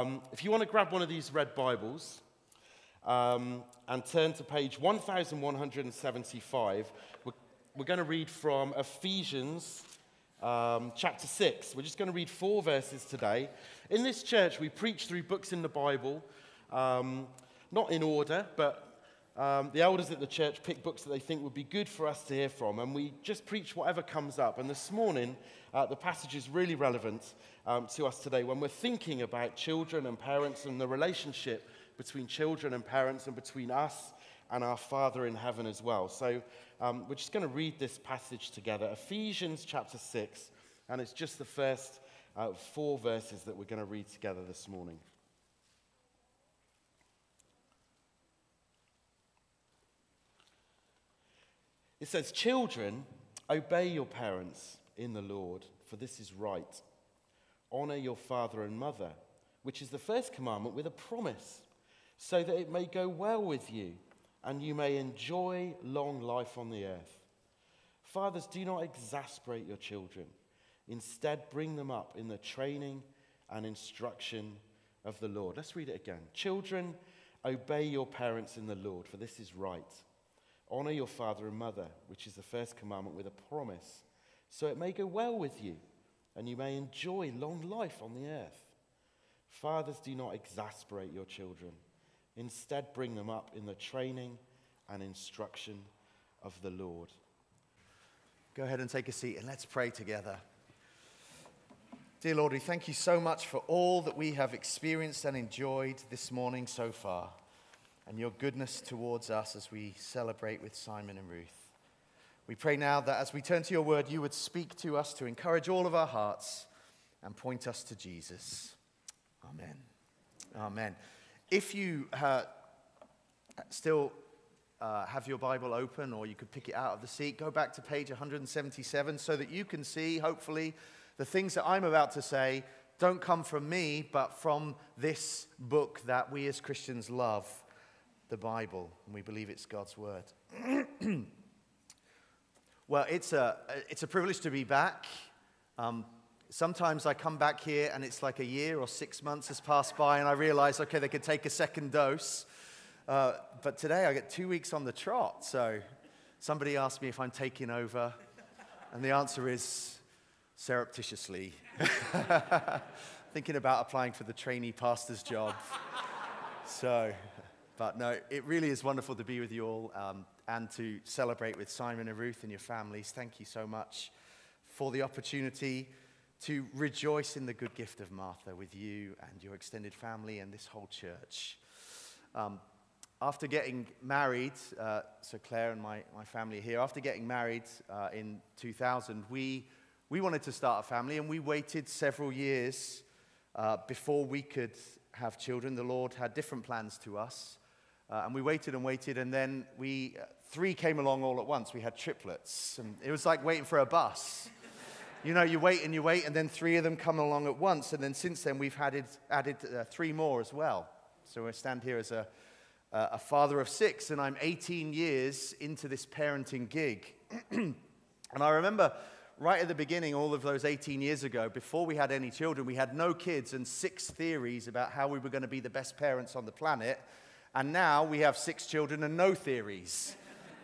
Um, if you want to grab one of these red Bibles um, and turn to page 1175, we're, we're going to read from Ephesians um, chapter 6. We're just going to read four verses today. In this church, we preach through books in the Bible, um, not in order, but um, the elders at the church pick books that they think would be good for us to hear from, and we just preach whatever comes up. And this morning, uh, the passage is really relevant um, to us today when we're thinking about children and parents and the relationship between children and parents and between us and our Father in heaven as well. So um, we're just going to read this passage together Ephesians chapter 6, and it's just the first uh, four verses that we're going to read together this morning. It says, Children, obey your parents in the Lord, for this is right. Honor your father and mother, which is the first commandment with a promise, so that it may go well with you and you may enjoy long life on the earth. Fathers, do not exasperate your children. Instead, bring them up in the training and instruction of the Lord. Let's read it again. Children, obey your parents in the Lord, for this is right. Honor your father and mother, which is the first commandment with a promise, so it may go well with you and you may enjoy long life on the earth. Fathers, do not exasperate your children. Instead, bring them up in the training and instruction of the Lord. Go ahead and take a seat and let's pray together. Dear Lord, we thank you so much for all that we have experienced and enjoyed this morning so far, and your goodness towards us as we celebrate with Simon and Ruth. We pray now that as we turn to your word, you would speak to us to encourage all of our hearts and point us to Jesus. Amen. Amen. If you uh, still uh, have your Bible open or you could pick it out of the seat, go back to page 177 so that you can see, hopefully, the things that I'm about to say don't come from me, but from this book that we as Christians love, the Bible, and we believe it's God's Word. well, it's a, it's a privilege to be back. Um, Sometimes I come back here and it's like a year or six months has passed by and I realize, okay, they could take a second dose. Uh, but today I get two weeks on the trot. So somebody asked me if I'm taking over. And the answer is surreptitiously. Thinking about applying for the trainee pastor's job. So, but no, it really is wonderful to be with you all um, and to celebrate with Simon and Ruth and your families. Thank you so much for the opportunity to rejoice in the good gift of Martha with you and your extended family and this whole church. Um, after getting married, uh, so Claire and my, my family here, after getting married uh, in 2000, we, we wanted to start a family and we waited several years uh, before we could have children. The Lord had different plans to us. Uh, and we waited and waited, and then we, uh, three came along all at once. We had triplets. And it was like waiting for a bus. You know, you wait and you wait, and then three of them come along at once. And then since then, we've added, added uh, three more as well. So I stand here as a, a father of six, and I'm 18 years into this parenting gig. and I remember right at the beginning, all of those 18 years ago, before we had any children, we had no kids and six theories about how we were going to be the best parents on the planet. And now we have six children and no theories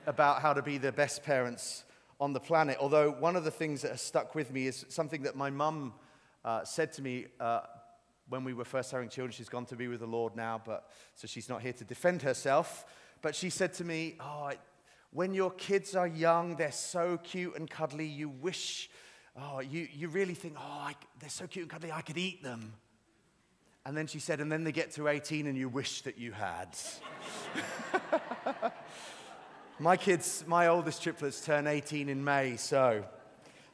about how to be the best parents on the planet. Although, one of the things that has stuck with me is something that my mum uh, said to me uh, when we were first having children. She's gone to be with the Lord now, but so she's not here to defend herself. But she said to me, Oh, when your kids are young, they're so cute and cuddly, you wish, oh, you, you really think, oh, I, they're so cute and cuddly, I could eat them. And then she said, and then they get to 18 and you wish that you had. My kids, my oldest triplets, turn 18 in May, so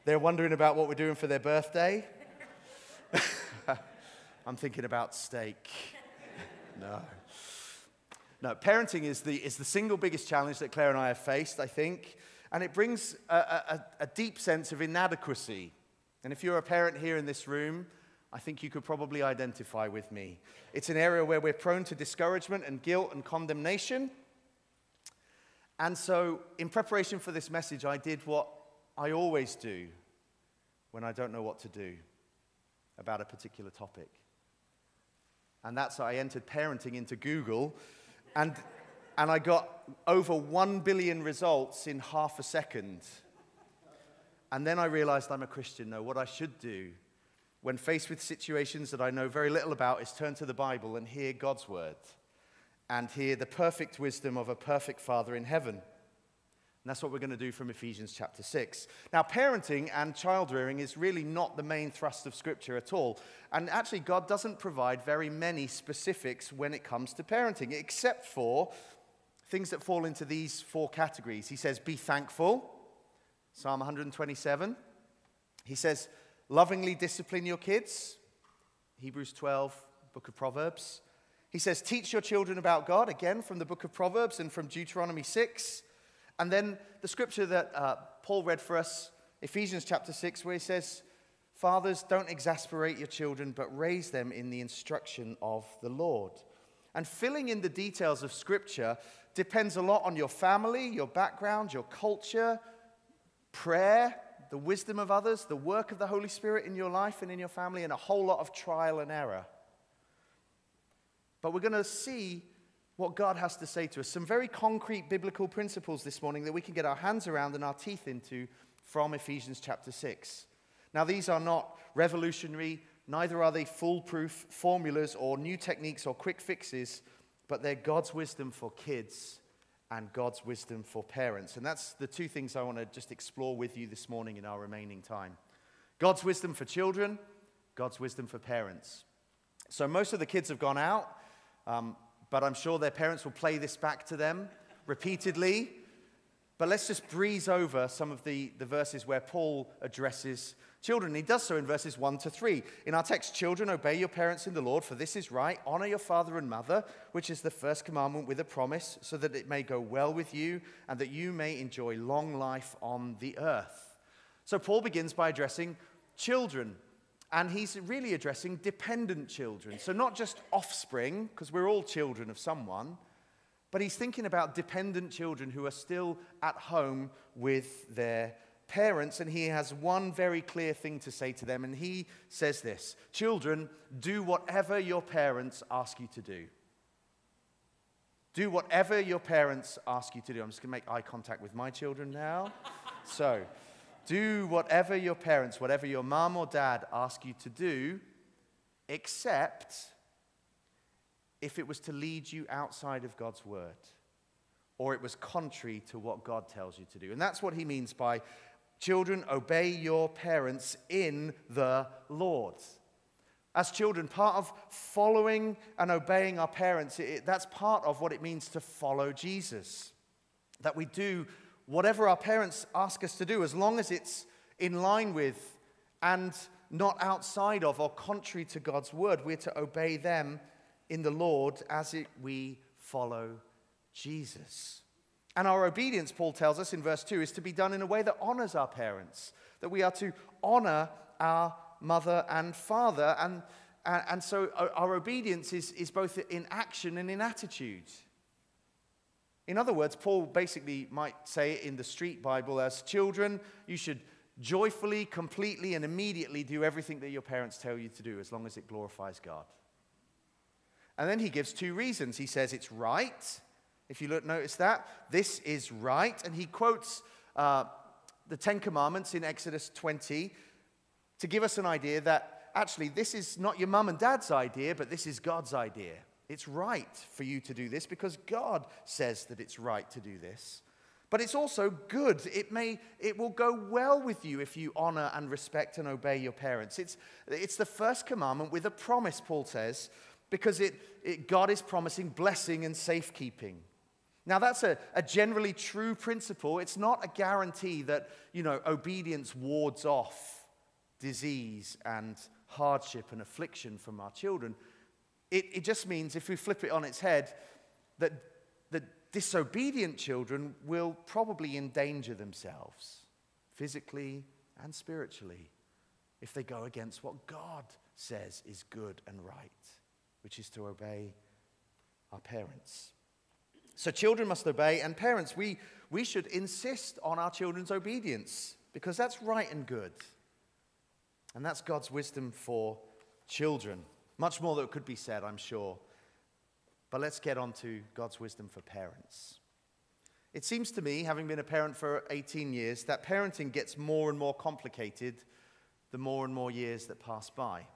they're wondering about what we're doing for their birthday. I'm thinking about steak. no. No, parenting is the, is the single biggest challenge that Claire and I have faced, I think, and it brings a, a, a deep sense of inadequacy. And if you're a parent here in this room, I think you could probably identify with me. It's an area where we're prone to discouragement and guilt and condemnation. And so, in preparation for this message, I did what I always do when I don't know what to do about a particular topic. And that's I entered parenting into Google. And, and I got over 1 billion results in half a second. And then I realized I'm a Christian. No, what I should do when faced with situations that I know very little about is turn to the Bible and hear God's word and hear the perfect wisdom of a perfect Father in heaven. And that's what we're going to do from Ephesians chapter 6. Now, parenting and child rearing is really not the main thrust of Scripture at all. And actually, God doesn't provide very many specifics when it comes to parenting, except for things that fall into these four categories. He says, Be thankful, Psalm 127. He says, Lovingly discipline your kids, Hebrews 12, book of Proverbs. He says, Teach your children about God, again from the book of Proverbs and from Deuteronomy 6. And then the scripture that uh, Paul read for us, Ephesians chapter 6, where he says, Fathers, don't exasperate your children, but raise them in the instruction of the Lord. And filling in the details of scripture depends a lot on your family, your background, your culture, prayer, the wisdom of others, the work of the Holy Spirit in your life and in your family, and a whole lot of trial and error. But we're going to see what God has to say to us. Some very concrete biblical principles this morning that we can get our hands around and our teeth into from Ephesians chapter 6. Now, these are not revolutionary, neither are they foolproof formulas or new techniques or quick fixes, but they're God's wisdom for kids and God's wisdom for parents. And that's the two things I want to just explore with you this morning in our remaining time God's wisdom for children, God's wisdom for parents. So, most of the kids have gone out. Um, but I'm sure their parents will play this back to them repeatedly. But let's just breeze over some of the, the verses where Paul addresses children. He does so in verses 1 to 3. In our text, children, obey your parents in the Lord, for this is right. Honor your father and mother, which is the first commandment with a promise, so that it may go well with you and that you may enjoy long life on the earth. So Paul begins by addressing children and he's really addressing dependent children. So, not just offspring, because we're all children of someone, but he's thinking about dependent children who are still at home with their parents. And he has one very clear thing to say to them. And he says this Children, do whatever your parents ask you to do. Do whatever your parents ask you to do. I'm just going to make eye contact with my children now. so, do whatever your parents, whatever your mom or dad ask you to do, except if it was to lead you outside of God's word or it was contrary to what God tells you to do. And that's what he means by children, obey your parents in the Lord. As children, part of following and obeying our parents, it, that's part of what it means to follow Jesus. That we do whatever our parents ask us to do, as long as it's in line with and not outside of or contrary to God's word, we're to obey them in the Lord as it, we follow Jesus. And our obedience, Paul tells us in verse 2, is to be done in a way that honors our parents, that we are to honor our mother and father. And, and, and so our obedience is, is both in action and in attitude. In other words, Paul basically might say in the street Bible as children, you should joyfully, completely, and immediately do everything that your parents tell you to do as long as it glorifies God. And then he gives two reasons. He says it's right. If you look, notice that. This is right. And he quotes uh, the Ten Commandments in Exodus 20 to give us an idea that actually this is not your mum and dad's idea, but this is God's idea. It's right for you to do this because God says that it's right to do this. But it's also good. It, may, it will go well with you if you honor and respect and obey your parents. It's, it's the first commandment with a promise, Paul says, because it, it God is promising blessing and safekeeping. Now, that's a, a generally true principle. It's not a guarantee that, you know, obedience wards off disease and hardship and affliction from our children. It, it just means, if we flip it on its head, that the disobedient children will probably endanger themselves physically and spiritually if they go against what God says is good and right, which is to obey our parents. So, children must obey, and parents, we, we should insist on our children's obedience because that's right and good. And that's God's wisdom for children. Much more that could be said, I'm sure. But let's get on to God's wisdom for parents. It seems to me, having been a parent for 18 years, that parenting gets more and more complicated the more and more years that pass by.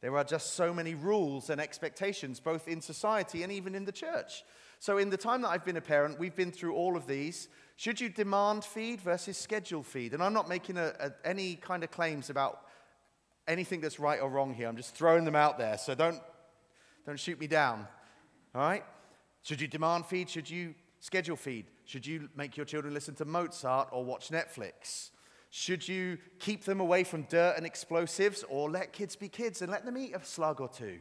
There are just so many rules and expectations, both in society and even in the church. So, in the time that I've been a parent, we've been through all of these. Should you demand feed versus schedule feed? And I'm not making a, a, any kind of claims about anything that's right or wrong here. I'm just throwing them out there. So, don't, don't shoot me down. All right? Should you demand feed? Should you schedule feed? Should you make your children listen to Mozart or watch Netflix? Should you keep them away from dirt and explosives or let kids be kids and let them eat a slug or two?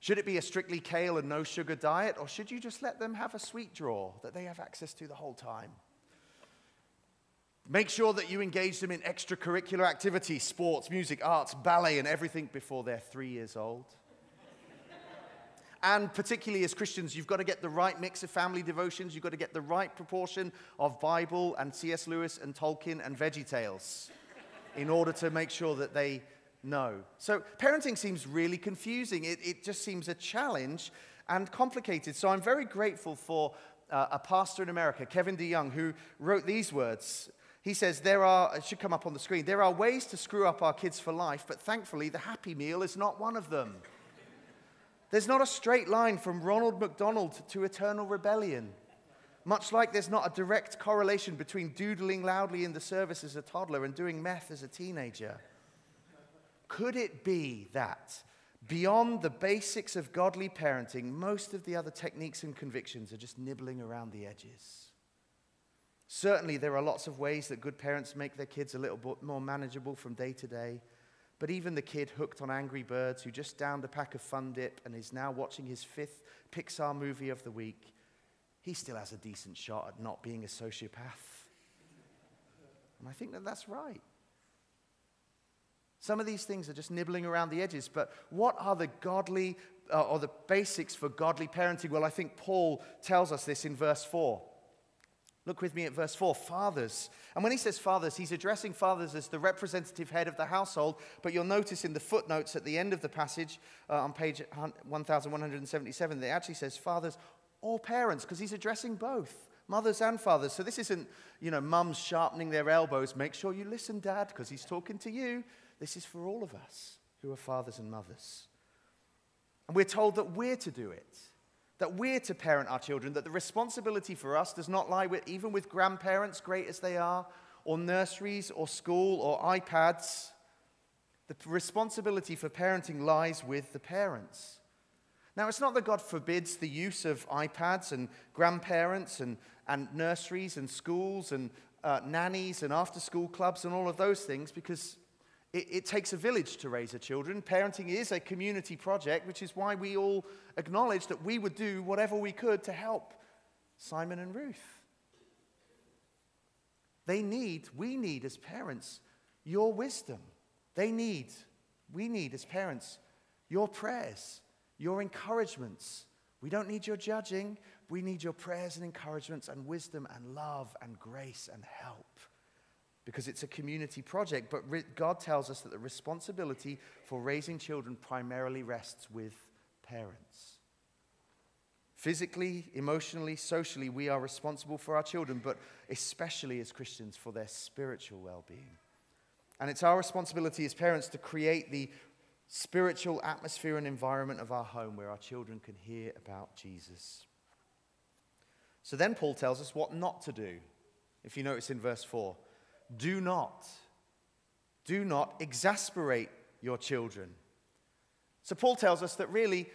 Should it be a strictly kale and no sugar diet or should you just let them have a sweet drawer that they have access to the whole time? Make sure that you engage them in extracurricular activities, sports, music, arts, ballet, and everything before they're three years old. And particularly as Christians, you've got to get the right mix of family devotions. You've got to get the right proportion of Bible and C.S. Lewis and Tolkien and Veggie Tales in order to make sure that they know. So parenting seems really confusing. It, it just seems a challenge and complicated. So I'm very grateful for uh, a pastor in America, Kevin DeYoung, who wrote these words. He says, There are, it should come up on the screen, there are ways to screw up our kids for life, but thankfully the happy meal is not one of them. There's not a straight line from Ronald McDonald to eternal rebellion. Much like there's not a direct correlation between doodling loudly in the service as a toddler and doing meth as a teenager. Could it be that beyond the basics of godly parenting, most of the other techniques and convictions are just nibbling around the edges? Certainly, there are lots of ways that good parents make their kids a little bit more manageable from day to day. But even the kid hooked on Angry Birds who just downed a pack of Fun Dip and is now watching his fifth Pixar movie of the week, he still has a decent shot at not being a sociopath. And I think that that's right. Some of these things are just nibbling around the edges, but what are the godly uh, or the basics for godly parenting? Well, I think Paul tells us this in verse 4. Look with me at verse 4 fathers. And when he says fathers, he's addressing fathers as the representative head of the household. But you'll notice in the footnotes at the end of the passage uh, on page 1177, it actually says fathers or parents, because he's addressing both mothers and fathers. So this isn't, you know, mums sharpening their elbows. Make sure you listen, dad, because he's talking to you. This is for all of us who are fathers and mothers. And we're told that we're to do it that we're to parent our children, that the responsibility for us does not lie with, even with grandparents, great as they are, or nurseries, or school, or iPads. The responsibility for parenting lies with the parents. Now, it's not that God forbids the use of iPads and grandparents and, and nurseries and schools and uh, nannies and after school clubs and all of those things, because it, it, takes a village to raise a children. Parenting is a community project, which is why we all acknowledge that we would do whatever we could to help Simon and Ruth. They need, we need as parents, your wisdom. They need, we need as parents, your prayers, your encouragements. We don't need your judging. We need your prayers and encouragements and wisdom and love and grace and help because it's a community project. But God tells us that the responsibility for raising children primarily rests with parents. Physically, emotionally, socially, we are responsible for our children, but especially as Christians for their spiritual well being. And it's our responsibility as parents to create the spiritual atmosphere and environment of our home where our children can hear about Jesus. So then Paul tells us what not to do. If you notice in verse 4, do not, do not exasperate your children. So Paul tells us that really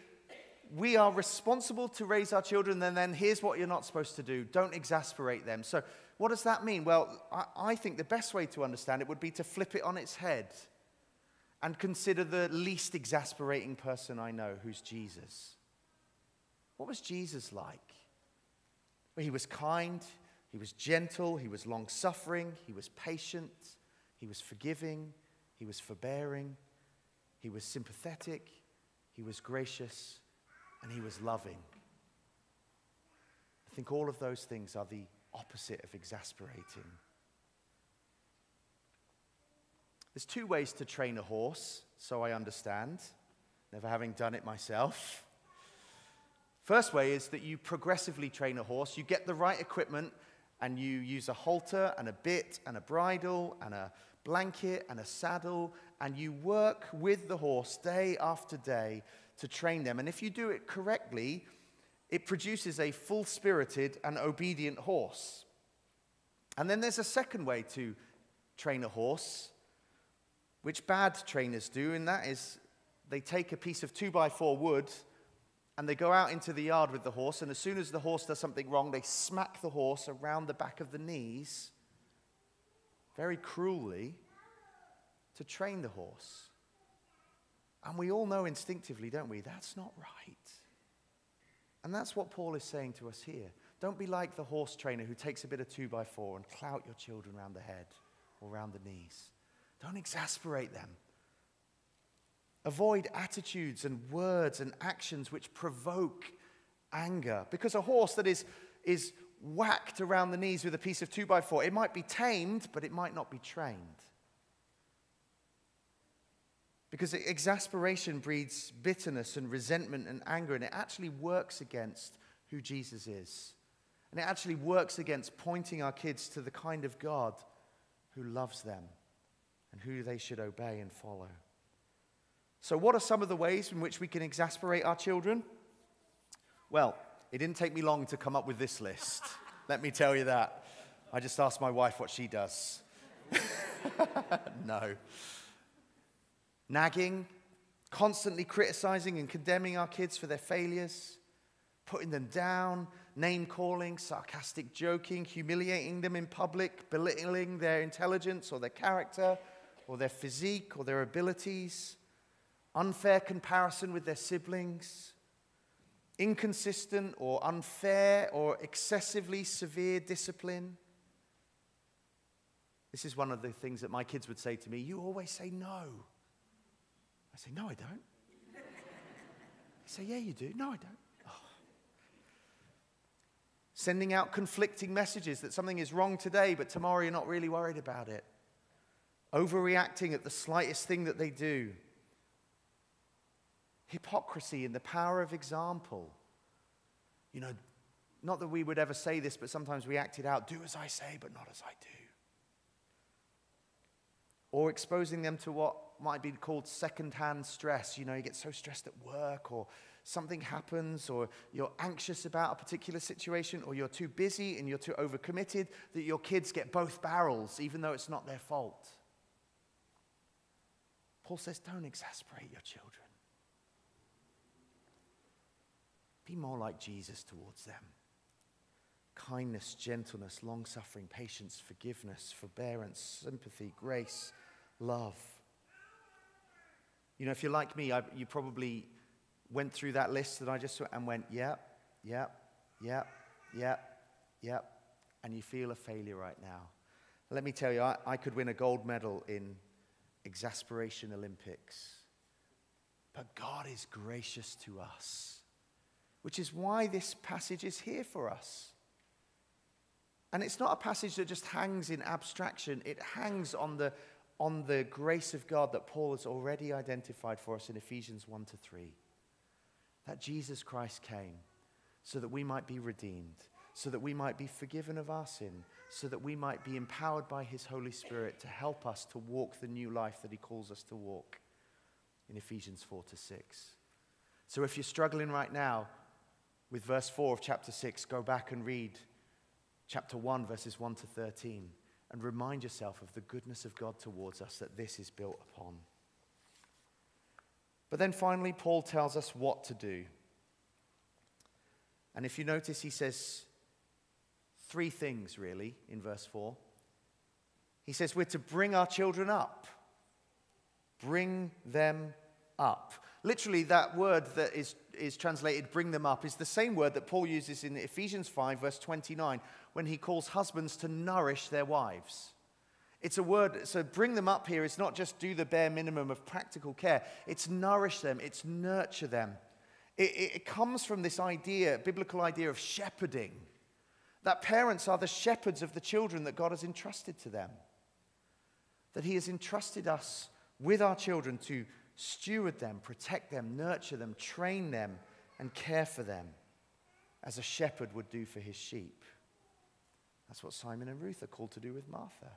we are responsible to raise our children, and then here's what you're not supposed to do don't exasperate them. So, what does that mean? Well, I, I, think the best way to understand it would be to flip it on its head and consider the least exasperating person I know, who's Jesus. What was Jesus like? Well, he was kind, he was gentle, he was long suffering, he was patient, he was forgiving, he was forbearing, he was sympathetic, he was gracious, and he was loving. I think all of those things are the opposite of exasperating. There's two ways to train a horse, so I understand, never having done it myself. First way is that you progressively train a horse. You get the right equipment and you use a halter and a bit and a bridle and a blanket and a saddle and you work with the horse day after day to train them. And if you do it correctly, it produces a full spirited and obedient horse. And then there's a second way to train a horse, which bad trainers do, and that is they take a piece of two by four wood and they go out into the yard with the horse, and as soon as the horse does something wrong, they smack the horse around the back of the knees very cruelly to train the horse. And we all know instinctively, don't we? That's not right. And that's what Paul is saying to us here. Don't be like the horse trainer who takes a bit of two by four and clout your children around the head or around the knees. Don't exasperate them. Avoid attitudes and words and actions which provoke anger. Because a horse that is, is whacked around the knees with a piece of two by four, it might be tamed, but it might not be trained. Because exasperation breeds bitterness and resentment and anger, and it actually works against who Jesus is. And it actually works against pointing our kids to the kind of God who loves them and who they should obey and follow. So, what are some of the ways in which we can exasperate our children? Well, it didn't take me long to come up with this list. Let me tell you that. I just asked my wife what she does. no. Nagging, constantly criticizing and condemning our kids for their failures, putting them down, name calling, sarcastic joking, humiliating them in public, belittling their intelligence or their character or their physique or their abilities unfair comparison with their siblings, inconsistent or unfair or excessively severe discipline. This is one of the things that my kids would say to me You always say no. I say, No, I don't. They say, Yeah, you do. No, I don't. Oh. Sending out conflicting messages that something is wrong today, but tomorrow you're not really worried about it. Overreacting at the slightest thing that they do hypocrisy and the power of example. You know, not that we would ever say this, but sometimes we act it out do as I say, but not as I do. Or exposing them to what might be called secondhand stress. You know, you get so stressed at work, or something happens, or you're anxious about a particular situation, or you're too busy and you're too overcommitted that your kids get both barrels, even though it's not their fault. Paul says, don't exasperate your children. Be more like Jesus towards them. Kindness, gentleness, long suffering, patience, forgiveness, forbearance, sympathy, grace, love. You know, if you're like me, I, you probably went through that list that I just saw and went, yep, yep, yep, yep, yep, and you feel a failure right now. Let me tell you, I, I could win a gold medal in exasperation Olympics. But God is gracious to us which is why this passage is here for us. And it's not a passage that just hangs in abstraction, it hangs on the, on the grace of God that Paul has already identified for us in Ephesians 1 to 3. That Jesus Christ came so that we might be redeemed, so that we might be forgiven of our sin, so that we might be empowered by his Holy Spirit to help us to walk the new life that he calls us to walk in Ephesians 4 to 6. So if you're struggling right now, with verse 4 of chapter 6, go back and read chapter 1, verses 1 to 13, and remind yourself of the goodness of God towards us that this is built upon. But then finally, Paul tells us what to do. And if you notice, he says three things really in verse 4. He says we're to bring our children up, bring them up. Literally, that word that is, is translated bring them up is the same word that Paul uses in Ephesians 5, verse 29, when he calls husbands to nourish their wives. It's a word, so bring them up here is not just do the bare minimum of practical care, it's nourish them, it's nurture them. It, it comes from this idea, biblical idea of shepherding, that parents are the shepherds of the children that God has entrusted to them. that He has entrusted us with our children to steward them, protect them, nurture them, train them, and care for them as a shepherd would do for his sheep. That's what Simon and Ruth are called to do with Martha.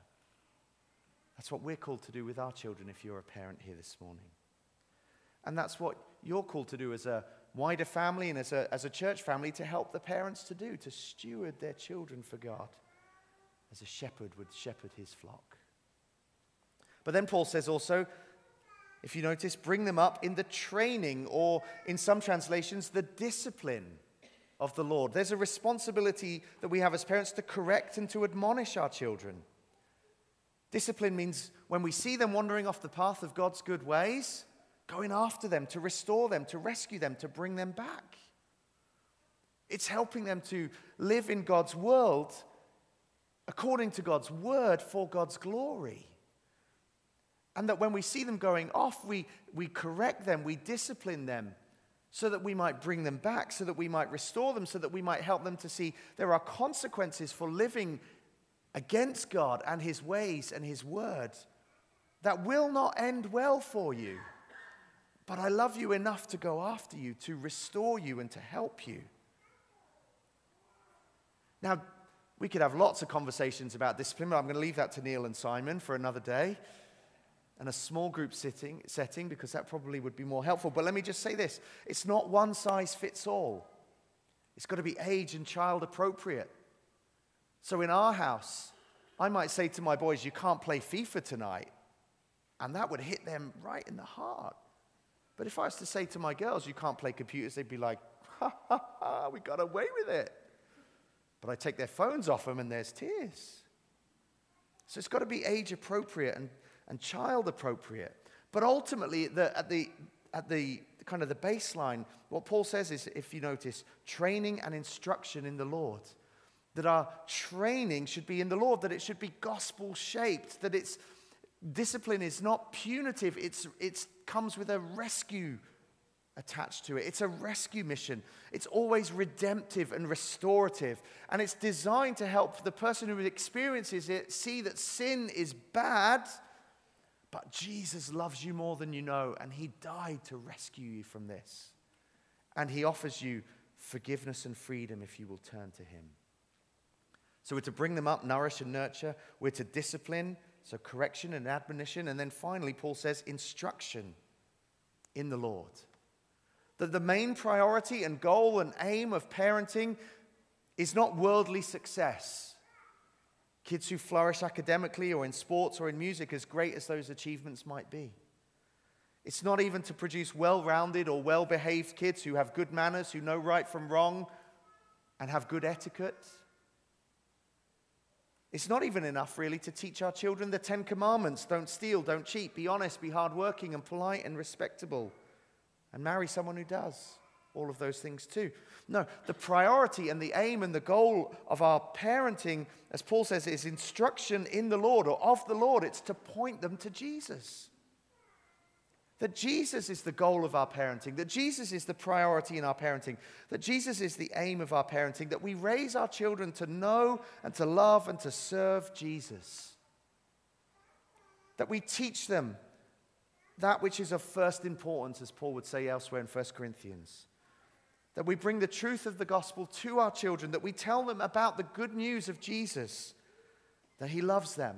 That's what we're called to do with our children if you're a parent here this morning. And that's what you're called to do as a wider family and as a, as a church family to help the parents to do, to steward their children for God as a shepherd would shepherd his flock. But then Paul says also, if you notice, bring them up in the training, or in some translations, the discipline of the Lord. There's a responsibility that we have as parents to correct and to admonish our children. Discipline means when we see them wandering off the path of God's good ways, going after them to restore them, to rescue them, to bring them back. It's helping them to live in God's world according to God's word for God's glory. And that when we see them going off, we, we correct them, we discipline them so that we might bring them back, so that we might restore them, so that we might help them to see there are consequences for living against God and His ways and His word that will not end well for you. But I love you enough to go after you, to restore you, and to help you. Now, we could have lots of conversations about discipline, but I'm going to leave that to Neil and Simon for another day and a small group sitting, setting because that probably would be more helpful. But let me just say this it's not one size fits all, it's got to be age and child appropriate. So in our house, I might say to my boys, You can't play FIFA tonight. And that would hit them right in the heart. But if I was to say to my girls, You can't play computers, they'd be like, Ha ha ha, we got away with it. But I take their phones off them and there's tears. So it's got to be age appropriate. And and child appropriate. But ultimately, the, at, the, at the kind of the baseline, what Paul says is, if you notice, training and instruction in the Lord. That our training should be in the Lord, that it should be gospel shaped, that its discipline is not punitive, it's, it comes with a rescue attached to it. It's a rescue mission. It's always redemptive and restorative. And it's designed to help the person who experiences it see that sin is bad but Jesus loves you more than you know, and He died to rescue you from this. And He offers you forgiveness and freedom if you will turn to Him. So we're to bring them up, nourish and nurture. We're to discipline, so correction and admonition. And then finally, Paul says instruction in the Lord. That the main priority and goal and aim of parenting is not worldly success. Kids who flourish academically or in sports or in music, as great as those achievements might be. It's not even to produce well rounded or well behaved kids who have good manners, who know right from wrong, and have good etiquette. It's not even enough, really, to teach our children the Ten Commandments don't steal, don't cheat, be honest, be hardworking and polite and respectable, and marry someone who does all of those things too. No, the priority and the aim and the goal of our parenting, as Paul says, is instruction in the Lord or of the Lord. It's to point them to Jesus. That Jesus is the goal of our parenting, that Jesus is the priority in our parenting, that Jesus is the aim of our parenting, that we raise our children to know and to love and to serve Jesus. That we teach them that which is of first importance, as Paul would say elsewhere in 1 Corinthians that we bring the truth of the gospel to our children, that we tell them about the good news of Jesus, that He loves them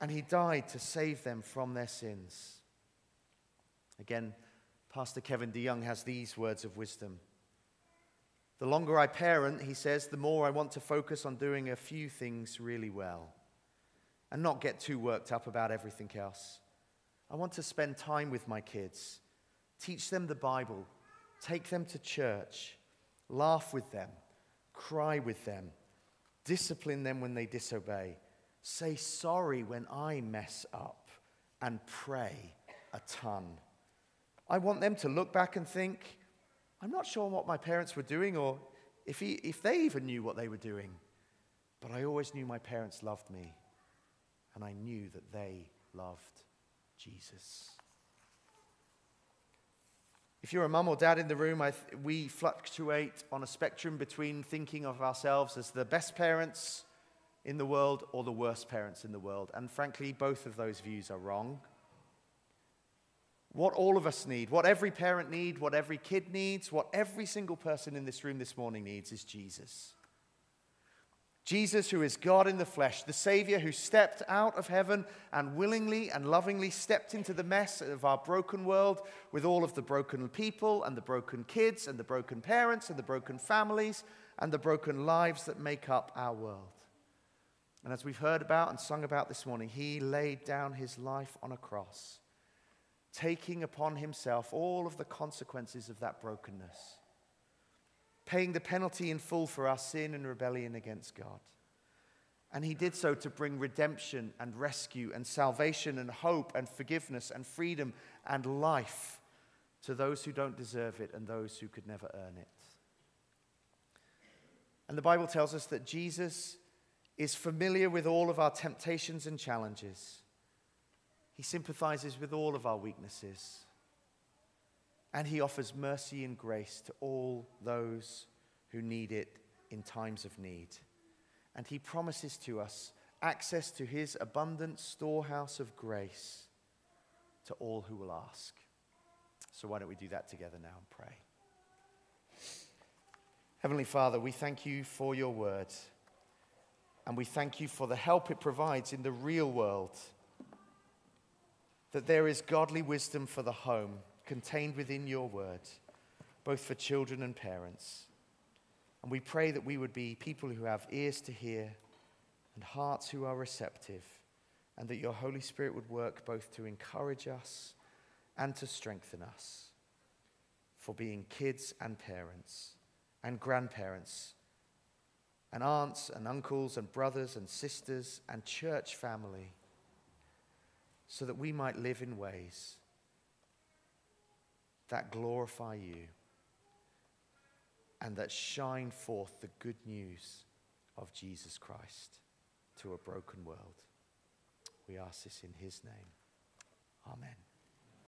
and He died to save them from their sins. Again, Pastor Kevin DeYoung has these words of wisdom. The longer I parent, he says, the more I want to focus on doing a few things really well and not get too worked up about everything else. I want to spend time with my kids, teach them the Bible, Take them to church, laugh with them, cry with them, discipline them when they disobey, say sorry when I mess up, and pray a ton. I want them to look back and think, I'm not sure what my parents were doing or if, he, if they even knew what they were doing, but I always knew my parents loved me, and I knew that they loved Jesus. If you're a mum or dad in the room, th- we fluctuate on a spectrum between thinking of ourselves as the best parents in the world or the worst parents in the world. And frankly, both of those views are wrong. What all of us need, what every parent needs, what every kid needs, what every single person in this room this morning needs is Jesus. Jesus, who is God in the flesh, the Savior who stepped out of heaven and willingly and lovingly stepped into the mess of our broken world with all of the broken people and the broken kids and the broken parents and the broken families and the broken lives that make up our world. And as we've heard about and sung about this morning, he laid down his life on a cross, taking upon himself all of the consequences of that brokenness paying the penalty in full for our sin and rebellion against God. And he did so to bring redemption and rescue and salvation and hope and forgiveness and freedom and life to those who don't deserve it and those who could never earn it. And the Bible tells us that Jesus is familiar with all of our temptations and challenges. He sympathizes with all of our weaknesses and he offers mercy and grace to all those who need it in times of need. And he promises to us access to his abundant storehouse of grace to all who will ask. So, why don't we do that together now and pray? Heavenly Father, we thank you for your word, and we thank you for the help it provides in the real world. That there is godly wisdom for the home contained within your word, both for children and parents. And we pray that we would be people who have ears to hear and hearts who are receptive, and that your Holy Spirit would work both to encourage us and to strengthen us for being kids and parents and grandparents and aunts and uncles and brothers and sisters and church family so that we might live in ways that glorify you and that shine forth the good news of Jesus Christ to a broken world. We ask this in his name. Amen.